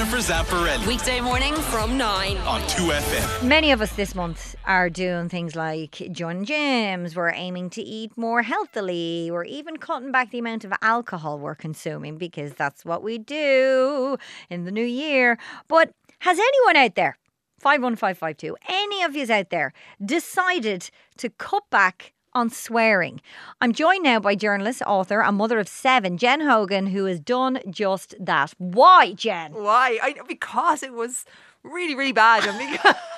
Jennifer Zamparelli Weekday morning from 9. on 2FM. Many of us this month are doing things like joining gyms, we're aiming to eat more healthily, we're even cutting back the amount of alcohol we're consuming because that's what we do in the new year. But has anyone out there, 51552, any of yous out there, decided to cut back on swearing? I'm joined now by journalist, author, and mother of seven, Jen Hogan, who has done just that. Why, Jen? Why? I because it was really, really bad,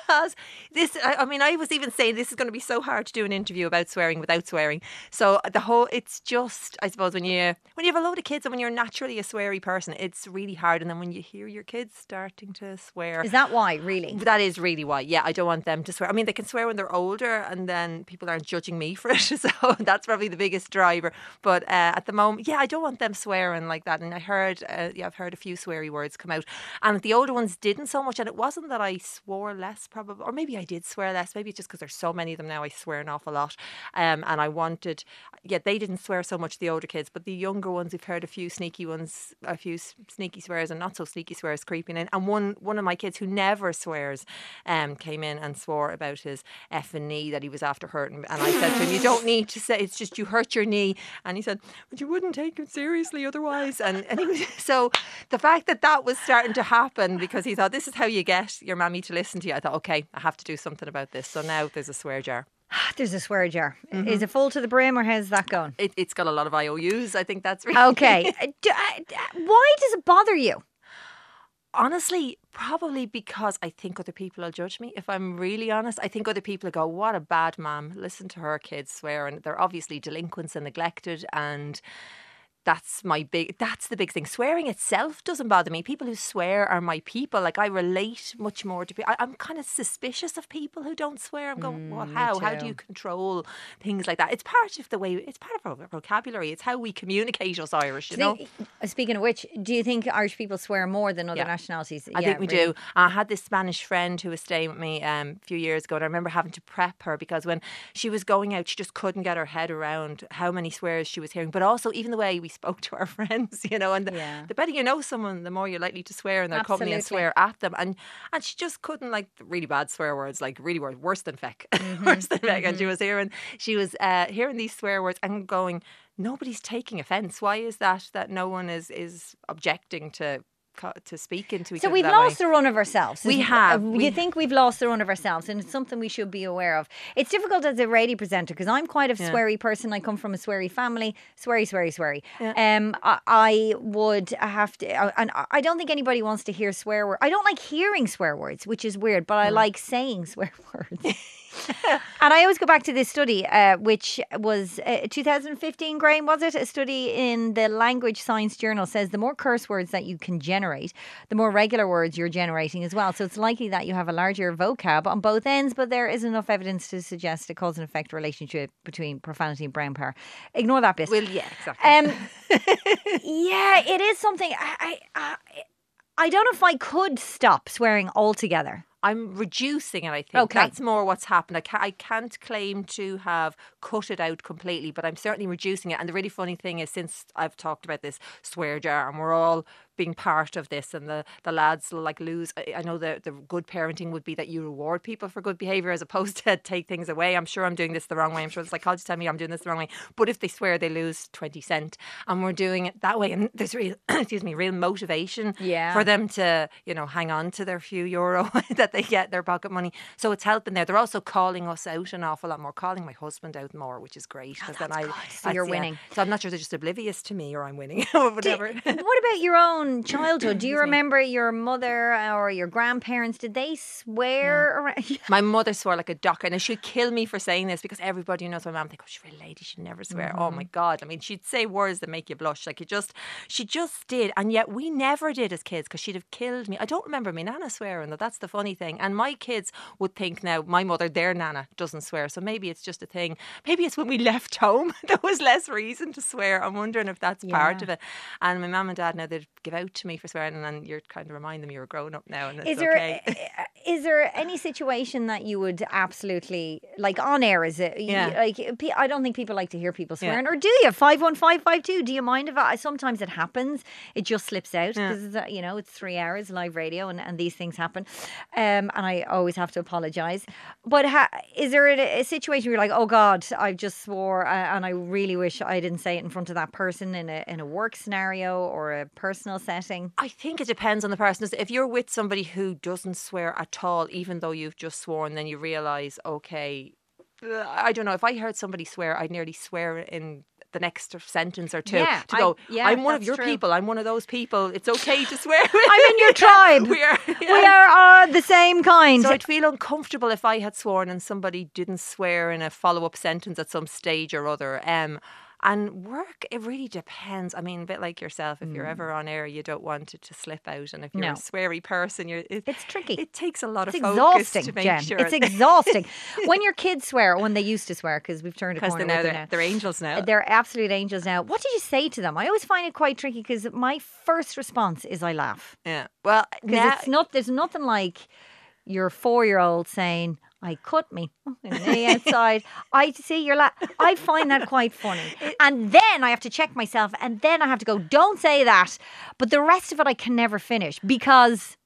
because this. I, I mean, I was even saying this is going to be so hard to do an interview about swearing without swearing. So the whole, it's just, I suppose, when you when you have a load of kids and when you're naturally a sweary person, it's really hard. And then when you hear your kids starting to swear, Is that why, really? that is really why. Yeah, I don't want them to swear. I mean, they can swear when they're older, and then people aren't judging me for it. So that's probably the biggest driver. But uh, at the moment, yeah, I don't want them swearing like that. And I heard, uh, yeah, I've heard a few sweary words come out, and the older ones didn't so much. And it wasn't that I swore less, probably, or maybe I did swear less. Maybe it's just because there's so many of them now. I swear an awful lot, um, and I wanted. Yeah, they didn't swear so much. The older kids, but the younger ones, we've heard a few sneaky ones, a few sneaky swears, and not so sneaky swears creeping in. And one one of my kids who never swears, um, came in and swore about his F and knee that he was after hurting. And I said to him, "You don't need to say it's just you hurt your knee." And he said, "But you wouldn't take it seriously otherwise." And and he was so the fact that that was starting to happen because he thought this is how you get your mammy to listen to you. I thought, okay, I have to do something about this. So now there's a swear jar. There's a swear jar. Mm-hmm. Is it full to the brim or how's that going? It, it's got a lot of IOUs. I think that's really Okay. Uh, d- uh, Why does it bother you? Honestly, probably because I think other people will judge me. If I'm really honest, I think other people will go, "What a bad mom! Listen to her kids swear, and they're obviously delinquents and neglected." And that's my big. That's the big thing. Swearing itself doesn't bother me. People who swear are my people. Like I relate much more to people. I'm kind of suspicious of people who don't swear. I'm going, well, how? How do you control things like that? It's part of the way. It's part of our vocabulary. It's how we communicate us Irish. You know. Uh, Speaking of which, do you think Irish people swear more than other Yeah. nationalities? I Yeah, think we really. do. I had this Spanish friend who was staying with me um, a few years ago, and I remember having to prep her because when she was going out, she just couldn't get her head around how many swears she was hearing, but also even the way we spoke to our friends, you know. And the, Yeah. the better you know someone, the more you're likely to swear in their company and swear at them. And and she just couldn't like really bad swear words, like really words worse than feck, worse than feck. And she was hearing she was uh, hearing these swear words and going. Nobody's taking offence. Why is that? That no one is is objecting to to speak into each So other. So we've lost way. the run of ourselves. We have. We- You think we've lost the run of ourselves, and it's something we should be aware of. It's difficult as a radio presenter because I'm quite a Yeah. sweary person. I come from a sweary family. Sweary, sweary, sweary. Yeah. Um, I, I would have to, uh, and I- I don't think anybody wants to hear swear words. I don't like hearing swear words, which is weird, but I Mm. like saying swear words. And I always go back to this study, uh, which was uh, 2015, Graham, was it? A study in the Language Science Journal says the more curse words that you can generate, the more regular words you're generating as well. So it's likely that you have a larger vocab on both ends, but there is enough evidence to suggest a cause and effect relationship between profanity and brain power. Ignore that bit. Well, yeah, exactly. Um, yeah, it is something. I, I, I, I don't know if I could stop swearing altogether. I'm reducing it. I think Okay. that's more what's happened. I, ca- I can't claim to have cut it out completely, but I'm certainly reducing it. And the really funny thing is, since I've talked about this swear jar, and we're all being part of this, and the, the lads like lose. I, I know the the good parenting would be that you reward people for good behaviour as opposed to take things away. I'm sure I'm doing this the wrong way. I'm sure the psychologists tell me I'm doing this the wrong way. But if they swear, they lose twenty cent, and we're doing it that way, and there's real, excuse me, real motivation Yeah. for them to you know hang on to their few euro that they get their pocket money. So it's helping there. They're also calling us out an awful lot more, calling my husband out more, which is great oh, because then I So you're yeah. winning. So I'm not sure they're just oblivious to me or I'm winning or whatever. what about your own childhood? Do you remember your mother or your grandparents? Did they swear around? My mother swore like a duck, and she'd kill me for saying this because everybody knows my mum think, "Oh, she's a real lady. She'd never swear." Oh Mm-hmm. my god! I mean, she'd say words that make you blush. Like you just, she just did, and yet we never did as kids because she'd have killed me. I don't remember my nana swearing. Though that's the funny thing. And my kids would think now my mother, their nana, doesn't swear. So maybe it's just a thing. Maybe it's when we left home there was less reason to swear. I'm wondering if that's part of it. And my mum and dad now they'd give out to me for swearing, and then you're kind of remind them you're a grown up now, and it's Is there okay. Is there any situation that you would absolutely like on air? Is it? you- Yeah. Like I don't think people like to hear people swearing, or do you? Five one five five two. Do you mind if I? Sometimes it happens. It just slips out because you know it's three hours live radio, and, and these things happen. Um, and I always have to apologise. But ha- is there a, a situation where you're like, oh God, I just swore, uh, and I really wish I didn't say it in front of that person in a in a work scenario or a personal setting? I think it depends on the person. If you're with somebody who doesn't swear at all, even though you've just sworn, then you realise, okay, I don't know. If I heard somebody swear, I'd nearly swear in the next sentence or two Yeah, to I- go. yeah, I'm one of your true. people. I'm one of those people. It's okay to swear. I'm in your tribe. we are. We are uh, the same kind. So I'd feel uncomfortable if I had sworn and somebody didn't swear in a follow up sentence at some stage or other. Um, and work, it really depends. I mean, a bit like yourself, if you're ever on air, you don't want it to slip out. And if you're Mm. No. a sweary person, you're, it, It's tricky. It takes a lot It's of focus exhausting, to make Jen. sure. It's exhausting. when your kids swear, when they used to swear, because we've turned a because corner they're now they're, it they're angels now. They're absolute angels now. What did you say to them? I always find it quite tricky because my first response is I laugh. yeah. Well, Because now, it's not. There's nothing like your four-year-old saying, "I cut me in the outside." I see you're la- I find that quite funny, and then I have to check myself, and then I have to go, "Don't say that." But the rest of it, I can never finish because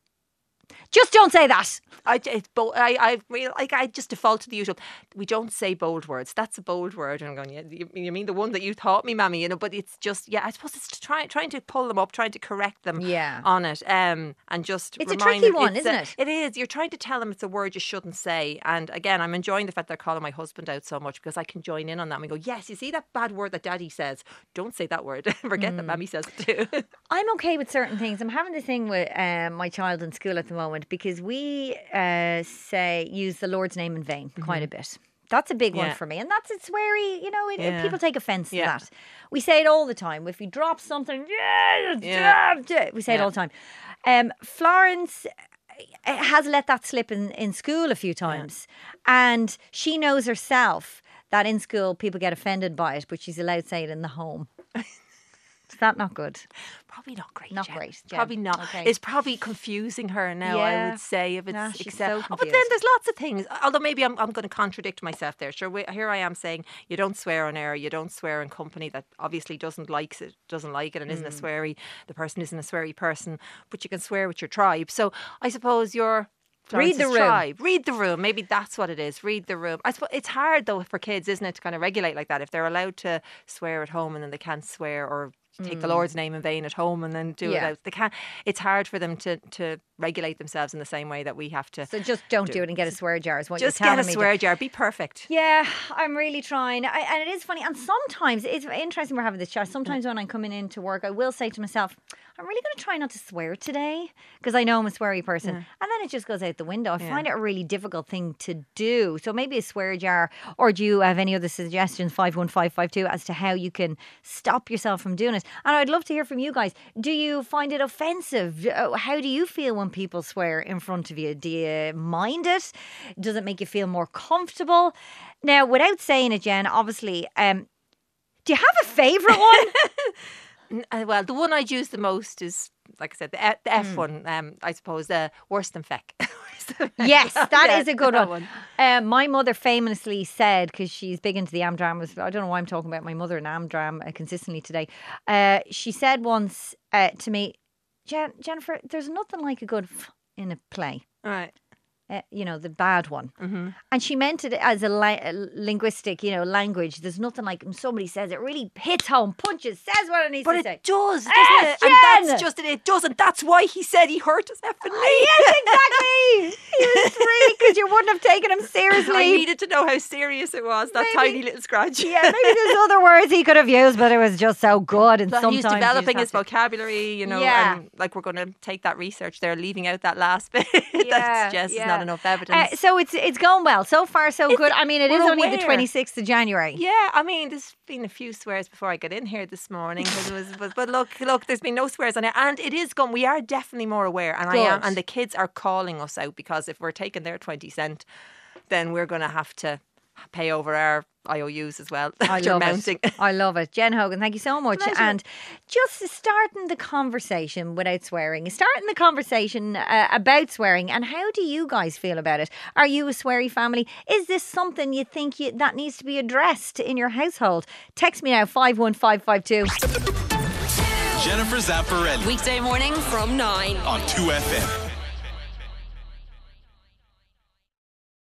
just don't say that. I, it's bold, I, I, like, I just default to the usual. We don't say bold words. That's a bold word. And I'm going, yeah, you, you mean the one that you taught me, mammy? You know, but it's just, yeah, I suppose it's trying, trying to pull them up, trying to correct them Yeah. on it, um, and just. It's a tricky them one, isn't a- it? It is. You're trying to tell them it's a word you shouldn't say. And again, I'm enjoying the fact they're calling my husband out so much because I can join in on that. And we go, yes, you see that bad word that daddy says? Don't say that word. Forget Mm. that mammy says it too. I'm okay with certain things. I'm having this thing with um, my child in school at the moment because we uh, say use the Lord's name in vain quite a bit. That's a big one Mm-hmm. For me, and that's it's wary. You know, it, Yeah. people take offence to that. We say it all the time. If we drop something, yeah, Yeah. we say it all the time. Um, Florence uh, has let that slip in, in school a few times, and she knows herself that in school people get offended by it, but she's allowed to say it in the home. Is that not good? Probably not great. Not Jen. great, Jen. Probably not. Okay. It's probably confusing her now. I would say if it's Nah, so Oh, but then there's lots of things. Although maybe I'm I'm going to contradict myself there. Sure, we, here I am saying you don't swear on air. You don't swear in company that obviously doesn't likes it, doesn't like it, and isn't a Mm. sweary. The person isn't a sweary person, but you can swear with your tribe. So I suppose you're. Read the room. tribe. Read the room. Maybe that's what it is. Read the room. I suppose it's hard though for kids, isn't it, to kind of regulate like that? If they're allowed to swear at home and then they can't swear or take the Lord's name in vain at home and then do it Mm. Out, they can't. It's hard for them to to regulate themselves in the same way that we have to. So just don't do, it and get a swear jar. Is what Just you're get telling a me. swear jar. Be perfect. Yeah, I'm really trying. I, and it is funny. And sometimes it's interesting we're having this chat. Sometimes when I'm coming into work, I will say to myself, I'm really going to try not to swear today because I know I'm a sweary person. And then it just goes out the window. I find it a really difficult thing to do. So maybe a swear jar, or do you have any other suggestions, 51552, as to how you can stop yourself from doing it? And I'd love to hear from you guys. Do you find it offensive? Uh, How do you feel when people swear in front of you? Do you mind it? Does it make you feel more comfortable? Now, without saying it, Jen, obviously, um, do you have a favourite one? Uh, well, the one I'd use the most is, like I said, the, F- the. F one. Um, I suppose uh, worse than feck. Worse than feck. yes, that is Yeah, a good that one. Um, my mother famously said, because she's big into the Amdramas, I don't know why I'm talking about my mother and Amdram uh, consistently today. Uh, she said once uh, to me, Jen- Jennifer, there's nothing like a good f in a play. All right. Uh, you know the bad one, Mm-hmm. and she meant it as a, li- a linguistic, you know, language. There's nothing like somebody says it really hits home, punches, says what it needs But to it say. does, doesn't Yes, it? And that's just it. It doesn't. That's why he said he hurt us effing yes, exactly. he was three because you wouldn't have taken him seriously. I needed to know how serious it was. That Maybe- tiny little scratch. Yeah, maybe there's other words he could have used, but it was just so good. And sometimes he's developing his vocabulary, you know, Yeah. and like we're going to take that research there, leaving out that last bit Yeah, that suggests yeah. Not enough Uh, evidence. so it's it's going well so far, so good. I mean, it is we're only the 26th of January. yeah, I mean, there's been a few swears before I got in here this morning, it was, but, but look, look, there's been no swears on it, and it is gone. We are definitely more aware, and I am, and the kids are calling us out because if we're taking their twenty cent, then we're going to have to pay over our IOUs as well. I love mounting. it. I love it. Jen Hogan, thank you so much. Pleasure. And just starting the conversation without swearing, starting the conversation uh, about swearing, and how do you guys feel about it? Are you a sweary family? Is this something you think you, that needs to be addressed in your household? Text me now, 51552. Jennifer Zamparelli Weekday morning from 9. on 2FM.